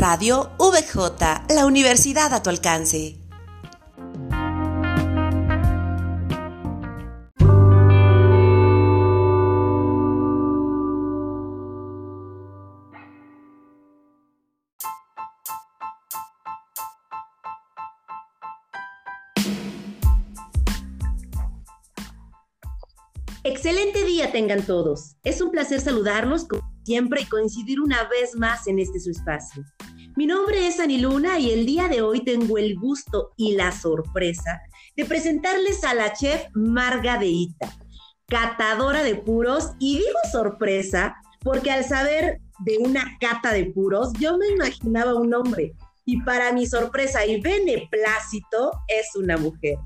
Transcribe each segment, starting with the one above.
Radio VJ, la universidad a tu alcance. Excelente día tengan todos. Es un placer saludarlos como siempre y coincidir una vez más en este su espacio. Mi nombre es Ani Luna y el día de hoy tengo el gusto y la sorpresa de presentarles a la chef Marga Deita, catadora de puros y digo sorpresa porque al saber de una cata de puros yo me imaginaba un hombre y para mi sorpresa y beneplácito es una mujer.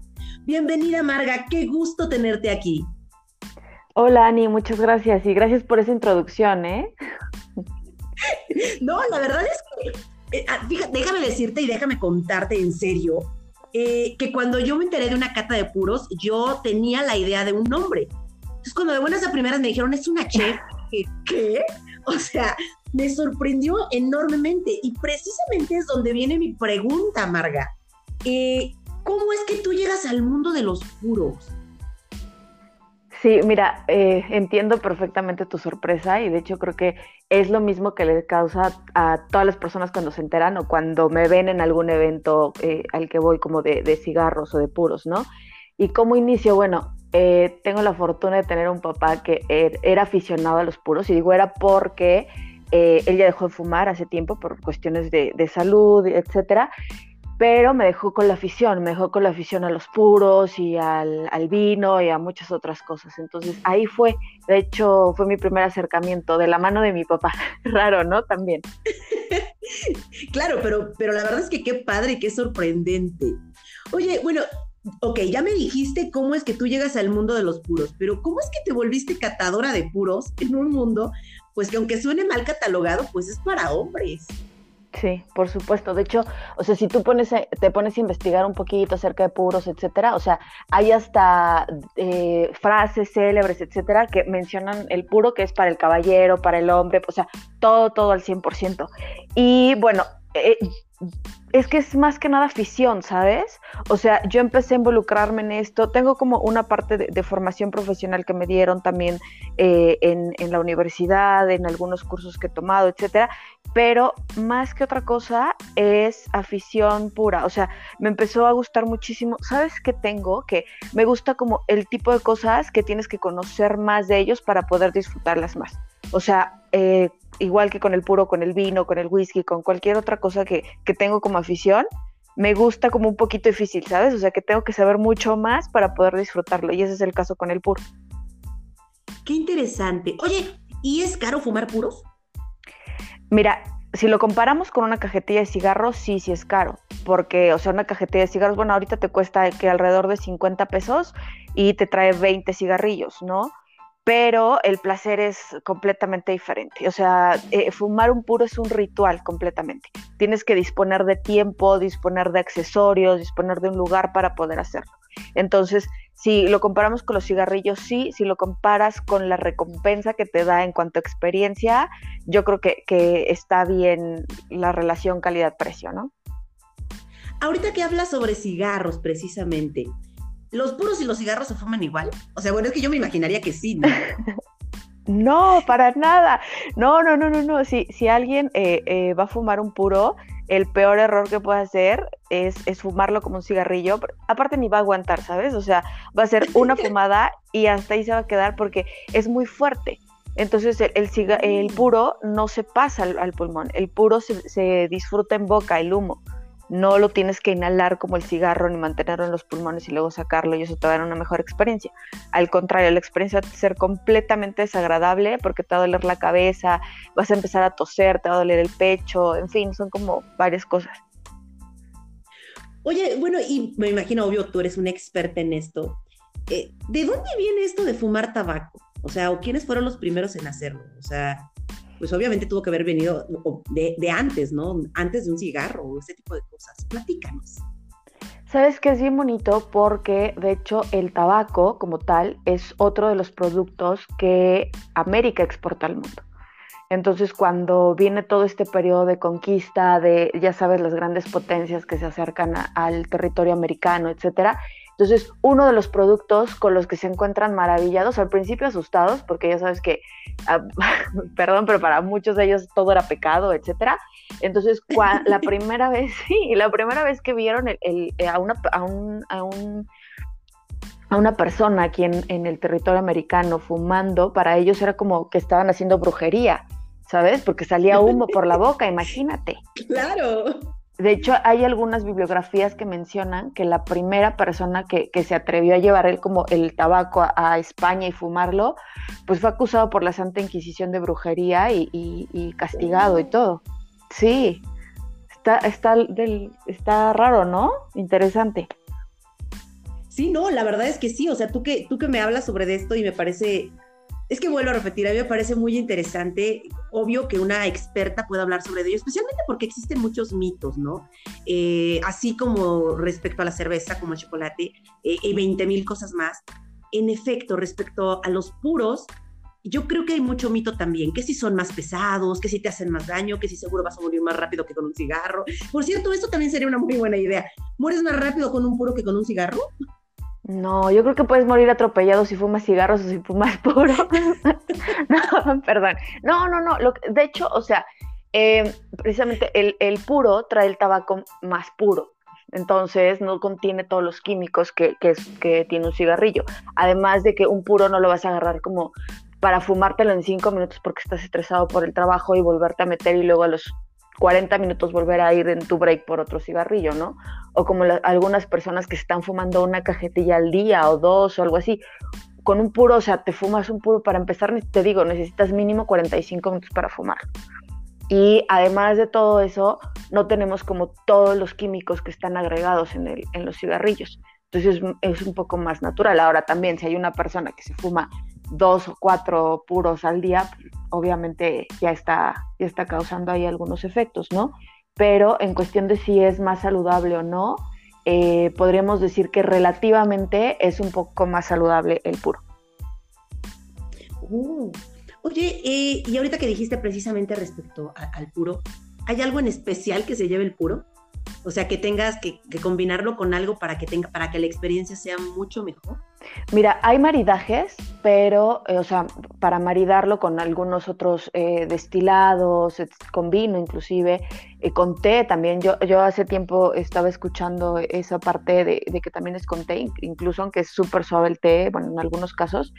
Bienvenida Marga, qué gusto tenerte aquí. Hola Ani, muchas gracias y gracias por esa introducción, ¿eh? No, la verdad es que, eh, ah, déjame decirte y déjame contarte en serio, eh, que cuando yo me enteré de una cata de puros, yo tenía la idea de un nombre. Entonces cuando de buenas a primeras me dijeron, es una chef, ¿qué? O sea, me sorprendió enormemente y precisamente es donde viene mi pregunta, Marga. Eh, ¿Cómo es que tú llegas al mundo de los puros? Sí, mira, eh, entiendo perfectamente tu sorpresa y de hecho creo que es lo mismo que le causa a todas las personas cuando se enteran o cuando me ven en algún evento eh, al que voy como de, cigarros o de puros, ¿no? Y como inicio, bueno, eh, tengo la fortuna de tener un papá que er, era aficionado a los puros y digo era porque él ya dejó de fumar hace tiempo por cuestiones de, de salud, etcétera pero me dejó con la afición, me dejó con la afición a los puros y al, vino y a muchas otras cosas. Entonces ahí fue, de hecho fue mi primer acercamiento de la mano de mi papá. Raro, ¿no? También. claro, pero, pero la verdad es que qué padre qué sorprendente. Oye, bueno, ok, ya me dijiste cómo es que tú llegas al mundo de los puros, pero ¿cómo es que te volviste catadora de puros en un mundo, pues que aunque suene mal catalogado, pues es para hombres? Sí, por supuesto. De hecho, o sea, si tú pones, te pones a investigar un poquito acerca de puros, etcétera, o sea, hay hasta eh, frases célebres, etcétera, que mencionan el puro que es para el caballero, para el hombre, o sea, todo, todo al 100%. Y bueno, eh, es que es más que nada afición, ¿sabes? O sea, yo empecé a involucrarme en esto. Tengo como una parte de, formación profesional que me dieron también eh, en, la universidad, en algunos cursos que he tomado, etcétera. Pero más que otra cosa es afición pura. O sea, me empezó a gustar muchísimo. ¿Sabes qué tengo? Que me gusta como el tipo de cosas que tienes que conocer más de ellos para poder disfrutarlas más. O sea, eh, igual que con el puro, con el vino, con el whisky, con cualquier otra cosa que, tengo como afición, me gusta como un poquito difícil, ¿sabes? O sea, que tengo que saber mucho más para poder disfrutarlo. Y ese es el caso con el puro. Qué interesante. Oye, ¿y es caro fumar puros? Mira, si lo comparamos con una cajetilla de cigarros, sí, sí es caro. Porque, o sea, una cajetilla de cigarros, bueno, ahorita te cuesta que alrededor de 50 pesos y te trae 20 cigarrillos, ¿no? Pero el placer es completamente diferente. O sea, eh, fumar un puro es un ritual completamente. Tienes que disponer de tiempo, disponer de accesorios, disponer de un lugar para poder hacerlo. Entonces, si lo comparamos con los cigarrillos, sí, si lo comparas con la recompensa que te da en cuanto a experiencia, yo creo que, que está bien la relación calidad-precio, ¿no? Ahorita que hablas sobre cigarros, precisamente, ¿los puros y los cigarros se fuman igual? O sea, bueno, es que yo me imaginaría que sí, ¿no? no, para nada. No, no, no, no, no. Si, si alguien eh, eh, va a fumar un puro, el peor error que puede hacer es, fumarlo como un cigarrillo. Aparte ni va a aguantar, ¿sabes? O sea, va a ser una fumada y hasta ahí se va a quedar porque es muy fuerte. Entonces el, el, puro no se pasa al, pulmón, el puro se, se, disfruta en boca, el humo no lo tienes que inhalar como el cigarro ni mantenerlo en los pulmones y luego sacarlo y eso te va a dar una mejor experiencia. Al contrario, la experiencia va a ser completamente desagradable porque te va a doler la cabeza, vas a empezar a toser, te va a doler el pecho, en fin, son como varias cosas. Oye, bueno, y me imagino, obvio, tú eres una experta en esto. Eh, ¿De dónde viene esto de fumar tabaco? O sea, ¿o quiénes fueron los primeros en hacerlo? O sea, pues obviamente tuvo que haber venido de, antes, ¿no? Antes de un cigarro o ese tipo de cosas. Platícanos. Sabes que es bien bonito porque de hecho el tabaco como tal es otro de los productos que América exporta al mundo. Entonces, cuando viene todo este periodo de conquista, de, ya sabes, las grandes potencias que se acercan al territorio americano, etcétera, entonces, uno de los productos con los que se encuentran maravillados, al principio asustados, porque ya sabes que, ah, perdón, pero para muchos de ellos todo era pecado, etcétera. Entonces, la primera vez, sí, la primera vez que vieron el, eh, a, una, a, un, a, un, a una persona aquí en, en el territorio americano fumando, para ellos era como que estaban haciendo brujería, ¿sabes? Porque salía humo por la boca, imagínate. Claro. De hecho, hay algunas bibliografías que mencionan que la primera persona que, se atrevió a llevar el, como el tabaco a, España y fumarlo, pues fue acusado por la Santa Inquisición de brujería y, castigado y todo. Sí, está, está, del, está raro, ¿no? Interesante. Sí, no, la verdad es que sí, o sea, tú que, tú que me hablas sobre esto y me parece es que vuelvo a repetir, a mí me parece muy interesante, obvio que una experta pueda hablar sobre ello, especialmente porque existen muchos mitos, ¿no? Eh, así como respecto a la cerveza, como el chocolate, eh, y 20 mil cosas más. En efecto, respecto a los puros, yo creo que hay mucho mito también, que si son más pesados, que si te hacen más daño, que si seguro vas a morir más rápido que con un cigarro. Por cierto, esto también sería una muy buena idea. ¿Mueres más rápido con un puro que con un cigarro? No, yo creo que puedes morir atropellado si fumas cigarros o si fumas puro. no, perdón. No, no, no. de hecho, o sea, em, precisamente el, puro trae el tabaco más puro. Entonces no contiene todos los químicos que, que, que tiene un cigarrillo. Además de que un puro no lo vas a agarrar como para fumártelo en cinco minutos porque estás estresado por el trabajo y volverte a meter y luego a los 40 minutos volver a ir en tu break por otro cigarrillo, ¿no? O como algunas personas que están fumando una cajetilla al día o dos o algo así. Con un puro, o sea, te fumas un puro para empezar, te digo, necesitas mínimo 45 minutos para fumar. Y además de todo eso, no tenemos como todos los químicos que están agregados en, el, en los cigarrillos. Entonces es, es un poco más natural. Ahora también, si hay una persona que se fuma dos o cuatro puros al día, obviamente ya está, ya está causando ahí algunos efectos, ¿no? Pero en cuestión de si es más saludable o no, eh, podríamos decir que relativamente es un poco más saludable el puro. Uh, oye, eh, y ahorita que dijiste precisamente respecto al puro, ¿hay algo en especial que se lleve el puro? O sea, que tengas que, combinarlo con algo para que tenga, para que la experiencia sea mucho mejor. Mira, hay maridajes, pero, eh, o sea, para maridarlo con algunos otros eh, destilados, con vino inclusive, eh, con té también. Yo, yo hace tiempo estaba escuchando esa parte de, de que también es con té, incluso aunque es súper suave el té, bueno, en algunos casos,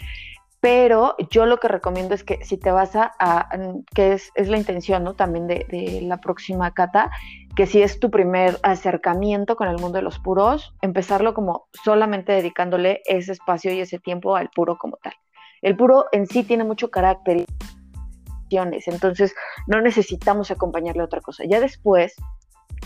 pero yo lo que recomiendo es que si te vas a, que es, es, la intención ¿no? también de, de, la próxima cata, que si es tu primer acercamiento con el mundo de los puros, empezarlo como solamente dedicándole ese espacio y ese tiempo al puro como tal. El puro en sí tiene mucho carácter, entonces no necesitamos acompañarle a otra cosa. Ya después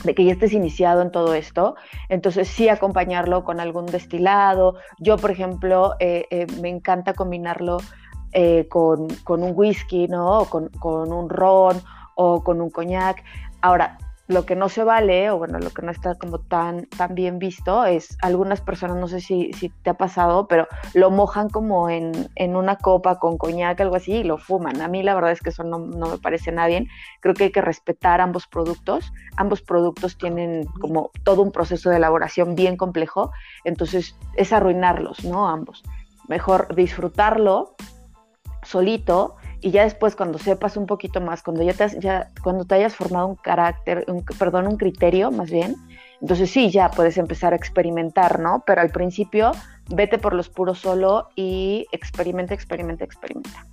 de que ya estés iniciado en todo esto, entonces sí acompañarlo con algún destilado. Yo, por ejemplo, eh, eh, me encanta combinarlo eh, con, un whisky, ¿no? O con, con, un ron o con un coñac. Ahora, lo que no se vale, o bueno, lo que no está como tan, tan bien visto, es algunas personas, no sé si, si te ha pasado, pero lo mojan como en, en, una copa con coñac, algo así, y lo fuman. A mí la verdad es que eso no, no, me parece nada bien. Creo que hay que respetar ambos productos. Ambos productos tienen como todo un proceso de elaboración bien complejo, entonces es arruinarlos, ¿no? Ambos. Mejor disfrutarlo solito y ya después cuando sepas un poquito más, cuando ya te, ya, cuando te hayas formado un carácter, un, perdón, un criterio más bien, entonces sí, ya puedes empezar a experimentar, ¿no? Pero al principio vete por los puros solo y experimenta, experimenta, experimenta.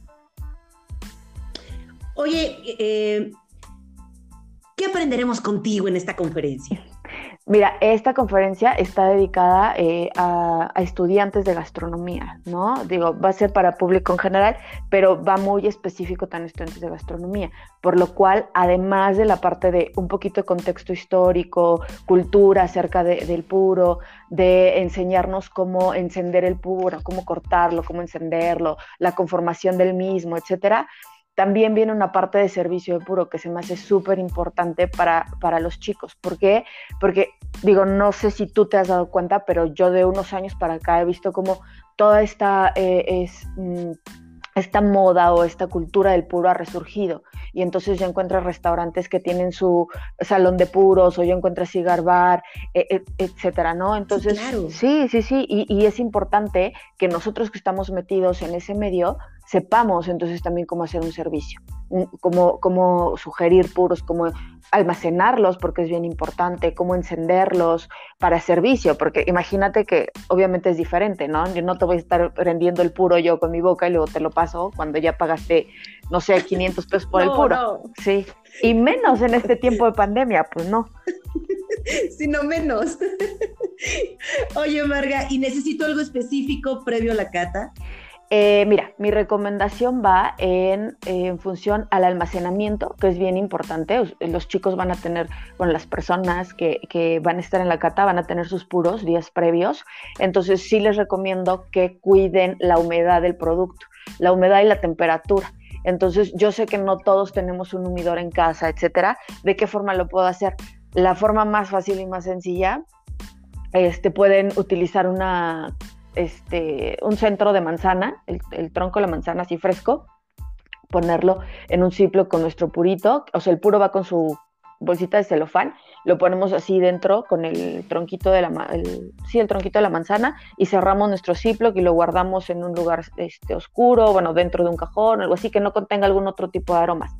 Oye, eh, ¿qué aprenderemos contigo en esta conferencia? Mira, esta conferencia está dedicada eh, a, estudiantes de gastronomía, ¿no? Digo, va a ser para público en general, pero va muy específico también estudiantes de gastronomía, por lo cual, además de la parte de un poquito de contexto histórico, cultura acerca del puro, de enseñarnos cómo encender el puro, cómo cortarlo, cómo encenderlo, la conformación del mismo, etcétera, también viene una parte de servicio de puro que se me hace súper importante para, para los chicos. ¿Por qué? Porque, digo, no sé si tú te has dado cuenta, pero yo de unos años para acá he visto como toda esta eh, es, mm, esta moda o esta cultura del puro ha resurgido. Y entonces yo encuentro restaurantes que tienen su salón de puros o yo encuentro cigar bar, e, e, etcétera, ¿no? Entonces, sí, sí, sí, y, y, es importante que nosotros que estamos metidos en ese medio sepamos entonces también cómo hacer un servicio, cómo, cómo sugerir puros, cómo almacenarlos, porque es bien importante, cómo encenderlos para servicio, porque imagínate que obviamente es diferente, ¿no? Yo no te voy a estar prendiendo el puro yo con mi boca y luego te lo paso cuando ya pagaste, no sé, 500 pesos por el puro. Sí, y menos en este tiempo de pandemia, pues no. Sino menos. Oye, Marga, ¿y necesito algo específico previo a la cata? Eh, mira, mi recomendación va en, función al almacenamiento, que es bien importante. Los chicos van a tener, bueno, las personas que, van a estar en la cata van a tener sus puros días previos. Entonces sí les recomiendo que cuiden la humedad del producto, la humedad y la temperatura. Entonces yo sé que no todos tenemos un humidor en casa, etcétera. ¿De qué forma lo puedo hacer? La forma más fácil y más sencilla este, pueden utilizar una este, un centro de manzana, el, tronco de la manzana así fresco, ponerlo en un ciclo con nuestro purito, o sea, el puro va con su bolsita de celofán, lo ponemos así dentro con el tronquito de la sí, el tronquito de la manzana y cerramos nuestro ciclo y lo guardamos en un lugar este, oscuro, bueno, dentro de un cajón, algo así que no contenga algún otro tipo de aromas.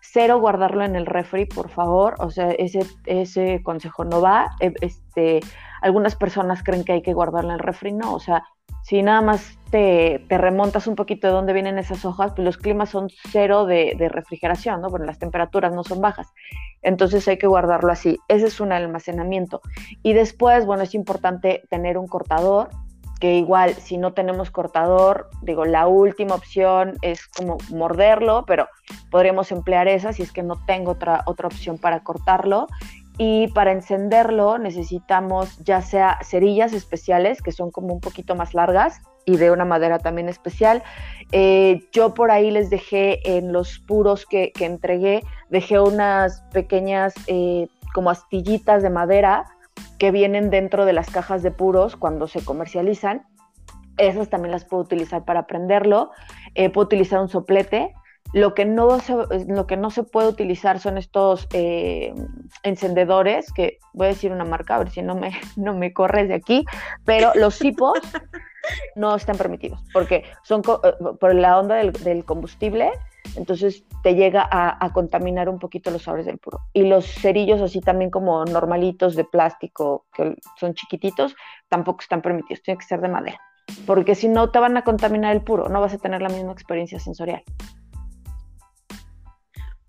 Cero guardarlo en el refri, por favor, o sea, ese, ese consejo no va. E, este, algunas personas creen que hay que guardarla en el refri, no, o sea, si nada más te, remontas un poquito de dónde vienen esas hojas, pues los climas son cero de, refrigeración, ¿no? Bueno, las temperaturas no son bajas. Entonces hay que guardarlo así. Ese es un almacenamiento. Y después, bueno, es importante tener un cortador, que igual si no tenemos cortador, digo, la última opción es como morderlo, pero podríamos emplear esa si es que no tengo otra, otra opción para cortarlo y para encenderlo necesitamos ya sea cerillas especiales que son como un poquito más largas y de una madera también especial. Eh, yo por ahí les dejé en los puros que, entregué, dejé unas pequeñas eh, como astillitas de madera que vienen dentro de las cajas de puros cuando se comercializan. Esas también las puedo utilizar para prenderlo. Eh, puedo utilizar un soplete lo que no se, lo que no se puede utilizar son estos eh, encendedores, que voy a decir una marca, a ver si no me, no me corres de aquí, pero los cipos no están permitidos, porque son eh, por la onda del, combustible, entonces te llega a, a, contaminar un poquito los sabores del puro. Y los cerillos así también como normalitos de plástico, que son chiquititos, tampoco están permitidos, tiene que ser de madera, porque si no te van a contaminar el puro, no vas a tener la misma experiencia sensorial.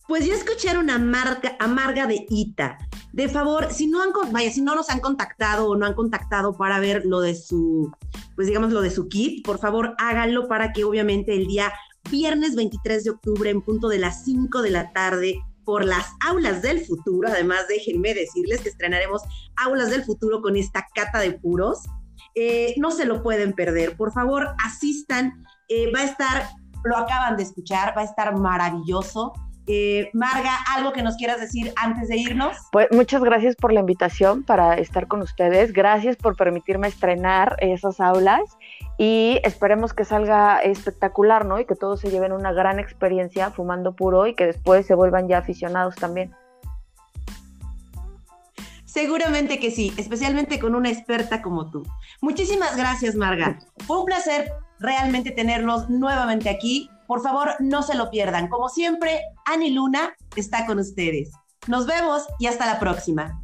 Pues ya escucharon a Marga, Marga de Ita. De favor, si no han, vaya, si no nos han contactado o no han contactado para ver lo de su, pues digamos lo de su kit, por favor háganlo para que obviamente el día viernes 23 de octubre en punto de las 5 de la tarde por las aulas del futuro. Además, déjenme decirles que estrenaremos aulas del futuro con esta cata de puros. Eh, no se lo pueden perder. Por favor, asistan. Eh, va a estar, lo acaban de escuchar, va a estar maravilloso. Eh, Marga, ¿algo que nos quieras decir antes de irnos? Pues muchas gracias por la invitación para estar con ustedes. Gracias por permitirme estrenar esas aulas y esperemos que salga espectacular, ¿no? Y que todos se lleven una gran experiencia fumando puro y que después se vuelvan ya aficionados también. Seguramente que sí, especialmente con una experta como tú. Muchísimas gracias, Marga. Fue un placer realmente tenerlos nuevamente aquí por favor, no se lo pierdan. Como siempre, Ani Luna está con ustedes. Nos vemos y hasta la próxima.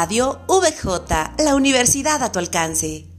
Radio VJ, la universidad a tu alcance.